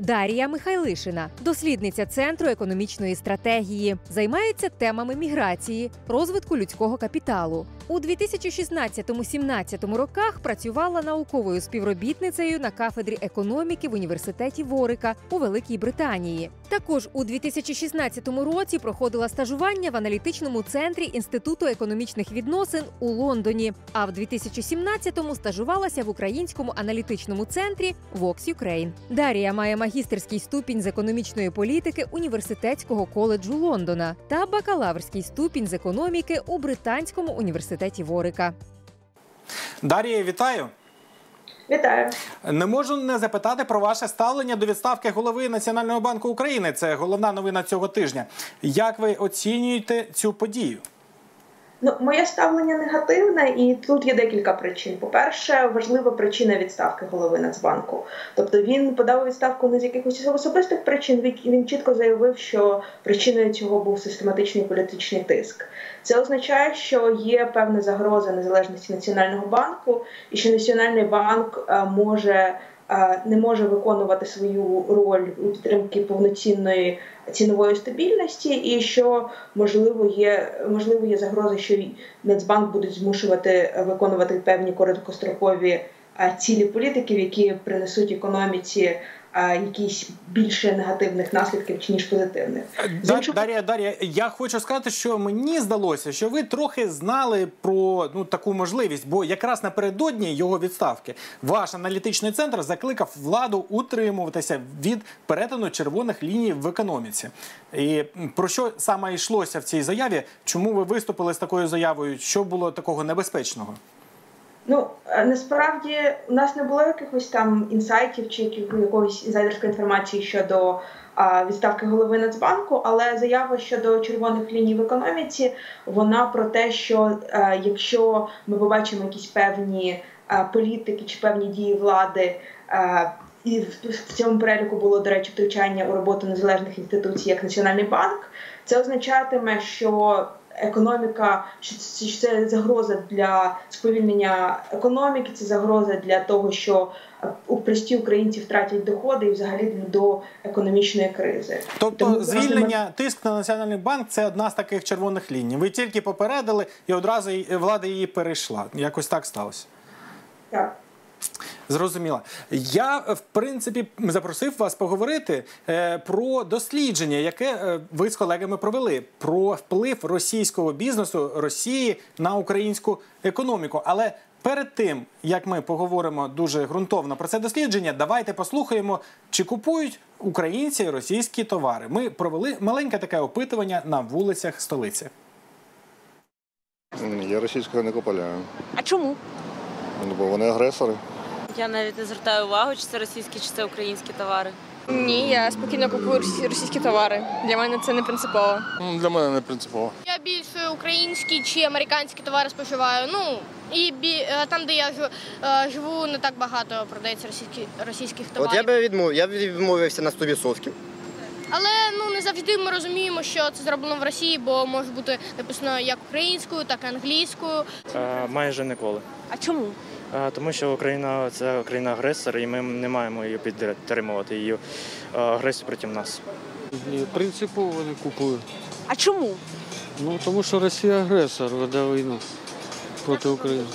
Дарія Михайлишина, дослідниця центру економічної стратегії, займається темами міграції, розвитку людського капіталу. У 2016-17 роках працювала науковою співробітницею на кафедрі економіки в університеті Ворика у Великій Британії. Також у 2016 році проходила стажування в аналітичному центрі Інституту економічних відносин у Лондоні. А в 2017-му стажувалася в українському аналітичному центрі Vox Ukraine. Дарія має магістерський ступінь з економічної політики університетського коледжу Лондона та бакалаврський ступінь з економіки у британському університеті Ворика. Дар'я, вітаю. Вітаю. Не можу не запитати про ваше ставлення до відставки голови Національного банку України. Це головна новина цього тижня. Як ви оцінюєте цю подію? Ну, моє ставлення негативне, і тут є декілька причин. По-перше, важлива причина відставки голови Нацбанку. Тобто він подав відставку не з якихось особистих причин. Він, чітко заявив, що причиною цього був систематичний політичний тиск. Це означає, що є певна загроза незалежності національного банку, і що національний банк е, може. Е, Не може виконувати свою роль у підтримки повноцінної цінової стабільності, і що можливо є можливо є загроза, що Нацбанк будуть змушувати виконувати певні короткострокові е, цілі політиків, які принесуть економіці якісь більше негативних наслідків чи ніж позитивних. Да- іншого- Дар'я, Дар'я, я хочу сказати, що мені здалося, що ви трохи знали про ну таку можливість, бо якраз напередодні його відставки ваш аналітичний центр закликав владу утримуватися від перетину червоних ліній в економіці. І про що саме йшлося в цій заяві? Чому ви виступили з такою заявою? Що було такого небезпечного? Ну е, насправді у нас не було якихось там інсайтів чи якоїсь інсайдерської інформації щодо а, відставки голови Нацбанку, але заява щодо червоних ліній в економіці, вона про те, що е, якщо ми побачимо якісь певні е, політики чи певні дії влади. і в цьому переліку було, до речі, втручання у роботу незалежних інституцій, як Національний банк. Це означатиме, що економіка, що це, що це загроза для сповільнення економіки, це загроза для того, що е, у- прості українці втратять доходи і взагалі до економічної кризи. Тобто Тому, звільнення, тиск на національний банк це одна з таких червоних ліній. Ви тільки попередили, і одразу влада її перейшла. Якось так сталося. Так. Зрозуміло. Я е, в принципі запросив вас поговорити е, про дослідження, яке е, ви з колегами провели, про вплив російського бізнесу Росії на українську економіку. Але перед тим як ми поговоримо дуже ґрунтовно про це дослідження, давайте послухаємо, чи купують українці російські товари. Ми провели маленьке таке опитування на вулицях столиці. Я російського не купляю. А чому? Ну, бо вони агресори. Я навіть не звертаю увагу, чи це російські, чи це українські товари. Ні, я спокійно купую російські товари. Для мене це не принципово. Ну, Для мене не принципово. Я більше українські чи американські товари споживаю. Ну і бі... е, там, де я е, живу, не так багато продається російські... російських товарів. От я би відмов... я б відмовився на 100%. Але ну не завжди ми розуміємо, що це зроблено в Росії, бо може бути написано як українською, так і англійською. Е, Майже ніколи. А чому? Е, Тому що Україна це країна агресор, і ми не маємо її підтримувати її е, агресію проти нас. Ні, принципово не купую. А чому? Ну тому що Росія агресор веде війну проти України.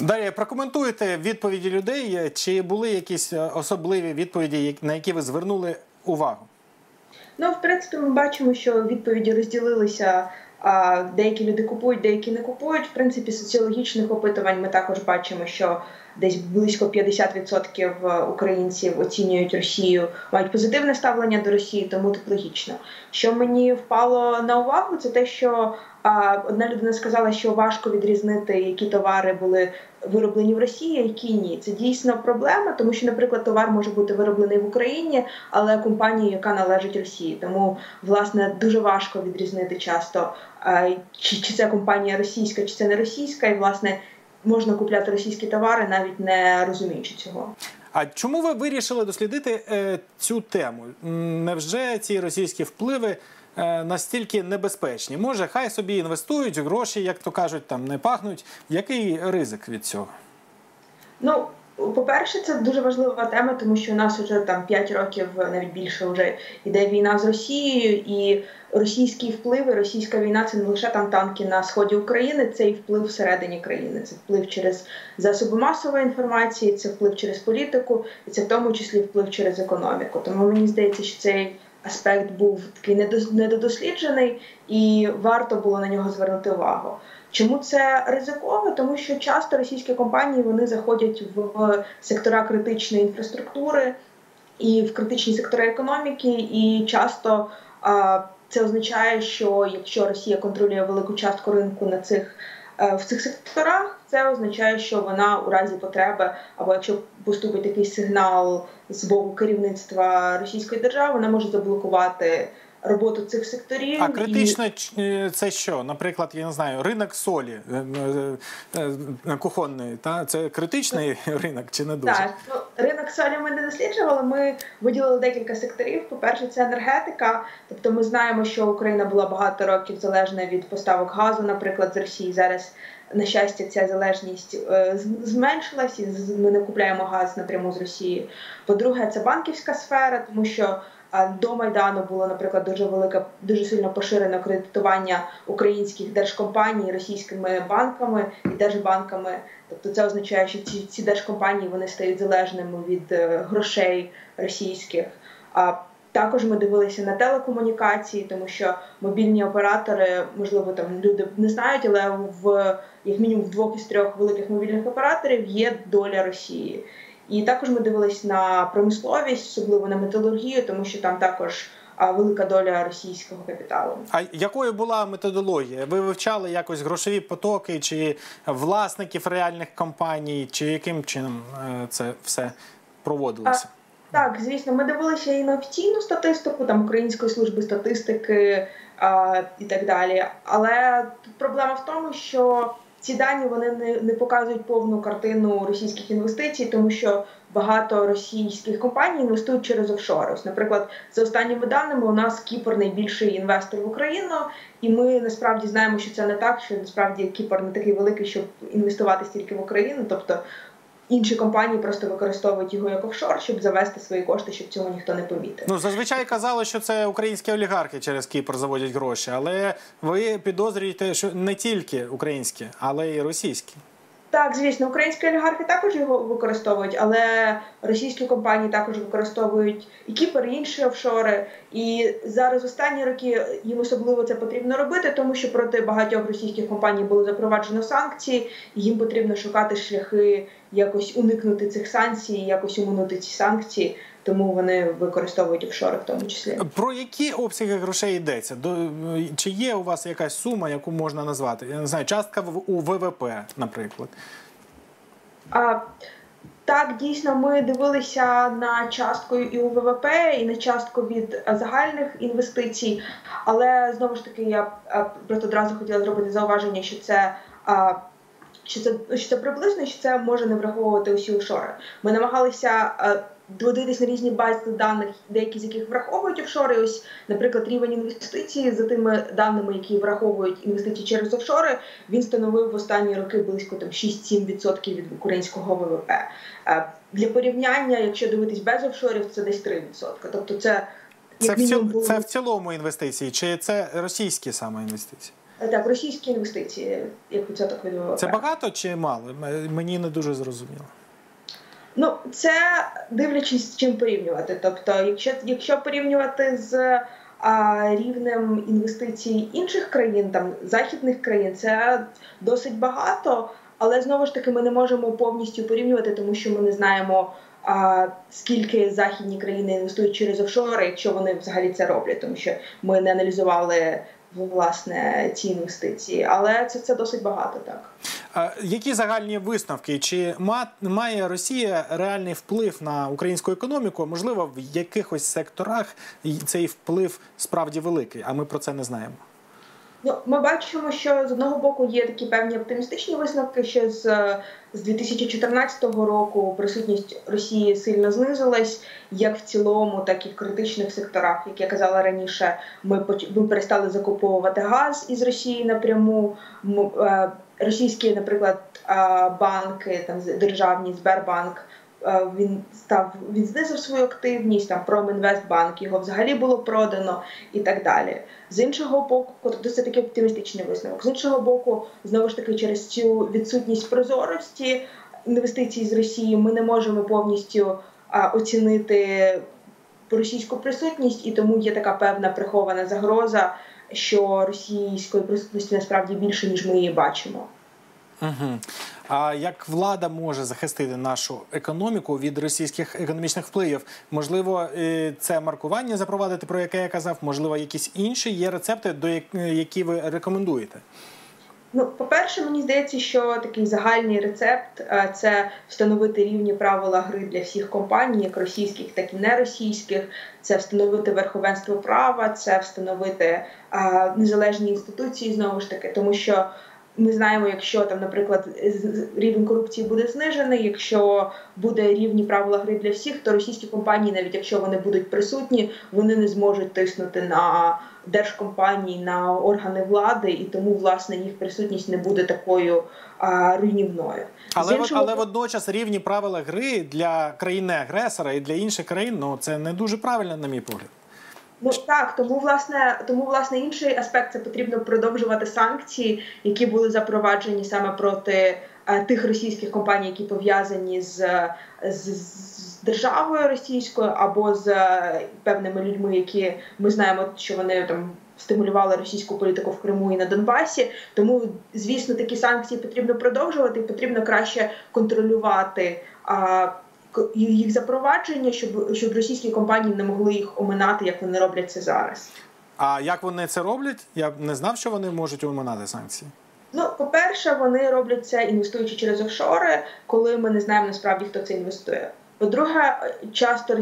Дар'я, прокоментуйте відповіді людей. Чи були якісь е, особливі відповіді, на які ви звернули увагу? Ну, в принципі, ми бачимо, що відповіді розділилися. Деякі люди купують, деякі не купують. В принципі, соціологічних опитувань ми також бачимо, що десь близько 50% українців оцінюють Росію, мають позитивне ставлення до Росії, тому тут логічно. Що мені впало на увагу, це те, що а, одна людина сказала, що важко відрізнити, які товари були вироблені в Росії, а які ні. Це дійсно проблема, тому що, наприклад, товар може бути вироблений в Україні, але компанії, яка належить Росії. Тому власне дуже важко відрізнити часто, а, чи, чи це компанія російська, чи це не російська, і власне можна купляти російські товари, навіть не розуміючи цього. А чому ви вирішили дослідити е, цю тему? Невже ці російські впливи е, настільки небезпечні? Може, хай собі інвестують гроші, як то кажуть, там не пахнуть. Який ризик від цього? Ну, По-перше, це дуже важлива тема, тому що у нас вже там 5 років, навіть більше вже йде війна з Росією, і російські впливи, російська війна це не лише там танки на сході України, це і вплив всередині країни. Це вплив через засоби масової інформації, це вплив через політику, і це в тому числі вплив через економіку. Тому мені здається, що цей аспект був такий недодосліджений, і варто було на нього звернути увагу. Чому це ризиково? Тому що часто російські компанії вони заходять в сектора критичної інфраструктури і в критичні сектори економіки, і часто а, це означає, що якщо Росія контролює велику частку ринку на цих е, в цих секторах, це означає, що вона у разі потреби, або якщо поступить якийсь сигнал з боку керівництва Російської держави, вона може заблокувати роботу цих секторів. А критично і... це що? Наприклад, я не знаю, ринок солі е, е, е, кухонної, та це критичний ринок чи не дуже? Так, ну, ринок солі ми не досліджували. Ми виділили декілька секторів. По-перше, це енергетика. Тобто, ми знаємо, що Україна була багато років залежна від поставок газу, наприклад, з Росії. Зараз, на щастя, ця залежність зменшилась, і ми не купляємо газ напряму з Росії. По-друге, це банківська сфера, тому що. До майдану було, наприклад, дуже велике, дуже сильно поширене кредитування українських держкомпаній російськими банками і держбанками. Тобто, це означає, що ці ці держкомпанії вони стають залежними від е, грошей російських. А також ми дивилися на телекомунікації, тому що мобільні оператори, можливо, там люди не знають, але в як мінімум в двох із трьох великих мобільних операторів є доля Росії. І також ми дивились на промисловість, особливо на металургію, тому що там також велика доля російського капіталу. А якою була методологія? Ви вивчали якось грошові потоки чи власників реальних компаній, чи яким чином е, це все проводилося? А, так, звісно, ми дивилися і на офіційну статистику, там Української служби статистики а, і так далі. Але тут проблема в тому, що ці дані вони не не показують повну картину російських інвестицій, тому що багато російських компаній інвестують через офшори. Ось, Наприклад, за останніми даними у нас Кіпр найбільший інвестор в Україну, і ми насправді знаємо, що це не так, що насправді Кіпр не такий великий, щоб інвестувати стільки в Україну. Тобто Інші компанії просто використовують його як офшор, щоб завести свої кошти, щоб цього ніхто не помітив. Ну зазвичай казали, що це українські олігархи через Кіпр заводять гроші, але ви підозрюєте, що не тільки українські, але й російські. Так, звісно, українські олігархи також його використовують, але російські компанії також використовують і Кіпр, і інші офшори. І зараз останні роки їм особливо це потрібно робити, тому що проти багатьох російських компаній було запроваджено санкції, і їм потрібно шукати шляхи якось уникнути цих санкцій, якось уминути ці санкції. Тому вони використовують офшори в тому числі. Про які обсяги грошей йдеться? До чи є у вас якась сума, яку можна назвати? Я не знаю, частка у ВВП, наприклад. А, Так, дійсно, ми дивилися на частку і у ВВП, і на частку від загальних інвестицій. Але знову ж таки, я просто одразу хотіла зробити зауваження, що це. Що це що це приблизно, що це може не враховувати усі офшори. Ми намагалися доводитись на різні бази даних, деякі з яких враховують офшори. Ось, наприклад, рівень інвестицій за тими даними, які враховують інвестиції через офшори, він становив в останні роки близько там 6-7% від українського ВВП. Е, для порівняння, якщо дивитись без офшорів, це десь 3%. Тобто, це це в, ціл... це в цілому інвестиції, чи це російські саме інвестиції? Е, так, російські інвестиції, як відсоток від ВВП. Це багато чи мало? Мені не дуже зрозуміло. Ну, це дивлячись з чим порівнювати. Тобто, якщо якщо порівнювати з а, рівнем інвестицій інших країн, там західних країн, це досить багато, але знову ж таки ми не можемо повністю порівнювати, тому що ми не знаємо. А скільки західні країни інвестують через офшори, якщо вони взагалі це роблять, тому що ми не аналізували власне ці інвестиції, але це це досить багато так. Які загальні висновки? Чи має Росія реальний вплив на українську економіку? Можливо, в якихось секторах цей вплив справді великий, а ми про це не знаємо. Ну, ми бачимо, що з одного боку є такі певні оптимістичні висновки, що з, з 2014 року присутність Росії сильно знизилась, як в цілому, так і в критичних секторах. Як я казала раніше, ми ми перестали закуповувати газ із Росії напряму. Е, російські, наприклад, банки, там державні Сбербанк. Е, він став він знизив свою активність, там Промінвестбанк його взагалі було продано і так далі. З іншого боку, це такий оптимістичний висновок. З іншого боку, знову ж таки, через цю відсутність прозорості інвестицій з Росії ми не можемо повністю а, оцінити російську присутність, і тому є така певна прихована загроза, що російської присутності насправді більше ніж ми її бачимо. Угу. А як влада може захистити нашу економіку від російських економічних впливів? Можливо, е, це маркування запровадити, про яке я казав, можливо, якісь інші є рецепти, до які ви рекомендуєте. Ну, по-перше, мені здається, що такий загальний рецепт е, це встановити рівні правила гри для всіх компаній, як російських, так і неросійських. Це встановити верховенство права, це встановити незалежні інституції знову ж таки, тому що ми знаємо, якщо там, наприклад, рівень корупції буде знижений, якщо буде рівні правила гри для всіх, то російські компанії, навіть якщо вони будуть присутні, вони не зможуть тиснути на держкомпанії, на органи влади, і тому власне їх присутність не буде такою а, руйнівною. Але іншого... але водночас рівні правила гри для країни-агресора і для інших країн ну це не дуже правильно, на мій погляд. Ну так, тому власне, тому власне інший аспект це потрібно продовжувати санкції, які були запроваджені саме проти е, тих російських компаній, які пов'язані з, з, з державою російською або з е, певними людьми, які ми знаємо, що вони там. Стимулювали російську політику в Криму і на Донбасі, тому звісно такі санкції потрібно продовжувати. і Потрібно краще контролювати а, їх запровадження, щоб щоб російські компанії не могли їх оминати, як вони роблять це зараз. А як вони це роблять? Я не знав, що вони можуть оминати санкції. Ну, по-перше, вони роблять це інвестуючи через офшори, коли ми не знаємо насправді хто це інвестує. По-друге, часто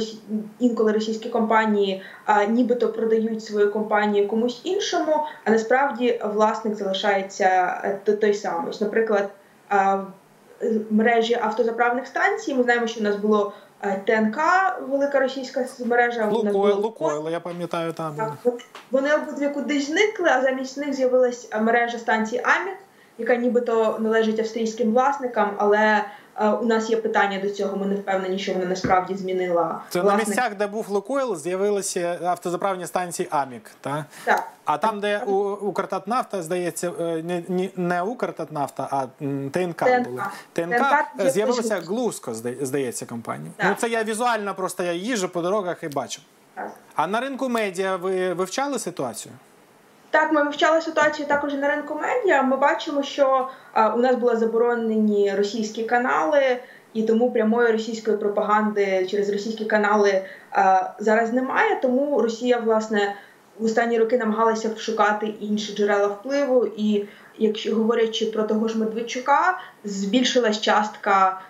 інколи російські компанії а, нібито продають свою компанію комусь іншому, а насправді власник залишається е, той самий. Наприклад, а, мережі автозаправних станцій. Ми знаємо, що в нас було е, ТНК, велика російська мережа. Лукойл, Лукойл, я пам'ятаю там. Так, Вони обидві кудись зникли, а замість них з'явилась мережа станцій Амік, яка нібито належить австрійським власникам, але у нас є питання до цього. Ми не впевнені, що вона насправді змінила. Це власник. на місцях, де був Лукойл, з'явилися автозаправні станції Амік. Та? Так. А там, де у Укртатнафта, здається, е, не не Укртатнафта, а ТНК, ТНК. були. ТНК, ТНК з'явилася Глузко, здається, компанія. Ну це я візуально просто я їжджу по дорогах і бачу. Так. А на ринку медіа ви вивчали ситуацію? Так, ми вивчали ситуацію також на ринку медіа. Ми бачимо, що а, у нас були заборонені російські канали, і тому прямої російської пропаганди через російські канали а, зараз немає. Тому Росія, власне, в останні роки намагалася шукати інші джерела впливу. І якщо говорячи про того ж Медведчука, збільшилась частка.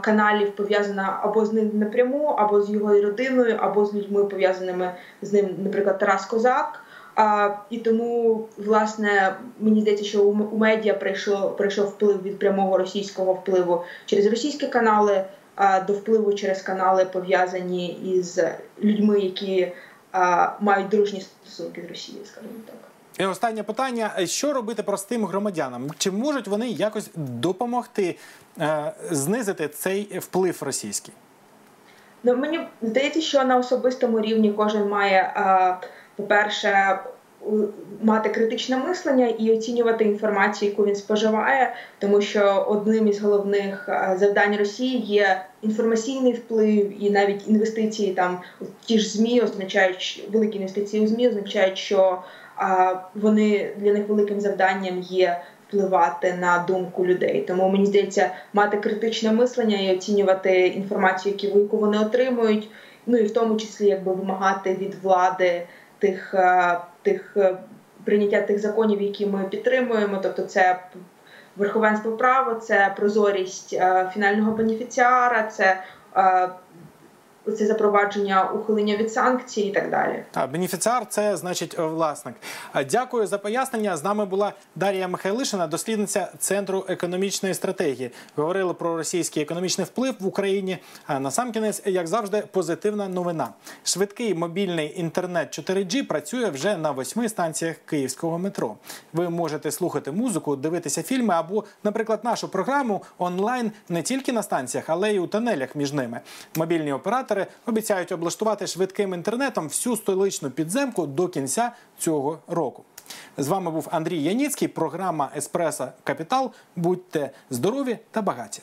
Каналів пов'язана або з ним напряму, або з його родиною, або з людьми пов'язаними з ним, наприклад, Тарас Козак. А, І тому, власне, мені здається, що у, медіа прийшов прийшов вплив від прямого російського впливу через російські канали, а, до впливу через канали пов'язані із людьми, які а, мають дружні стосунки з Росією, скажімо так. І останнє питання: що робити простим громадянам? Чи можуть вони якось допомогти е, знизити цей вплив російський? Ну мені здається, що на особистому рівні кожен має. Е, по-перше, мати критичне мислення і оцінювати інформацію, яку він споживає, тому що одним із головних е, завдань Росії є інформаційний вплив і навіть інвестиції там ті ж змі означають великі інвестиції у змі, означають, що а, вони для них великим завданням є. Впливати на думку людей, тому мені здається, мати критичне мислення і оцінювати інформацію, яку вони отримують, ну і в тому числі якби вимагати від влади тих е, тих е, прийняття тих законів, які ми підтримуємо. Тобто, це верховенство права, це прозорість е, фінального бенефіціара, це це запровадження ухилення від санкцій і так далі. А, бенефіціар це значить е, власник. Дякую за пояснення. З нами була Дар'я Михайлишина, дослідниця Центру економічної стратегії. Говорили про російський економічний вплив в Україні. А насамкінець, як завжди, позитивна новина. Швидкий мобільний інтернет 4G працює вже на восьми станціях київського метро. Ви можете слухати музику, дивитися фільми або, наприклад, нашу програму онлайн не тільки на станціях, але й у тунелях між ними. Мобільні оператори обіцяють облаштувати швидким інтернетом всю столичну підземку до кінця цього року. З вами був Андрій Яніцький. Програма Еспресо Капітал. Будьте здорові та багаті.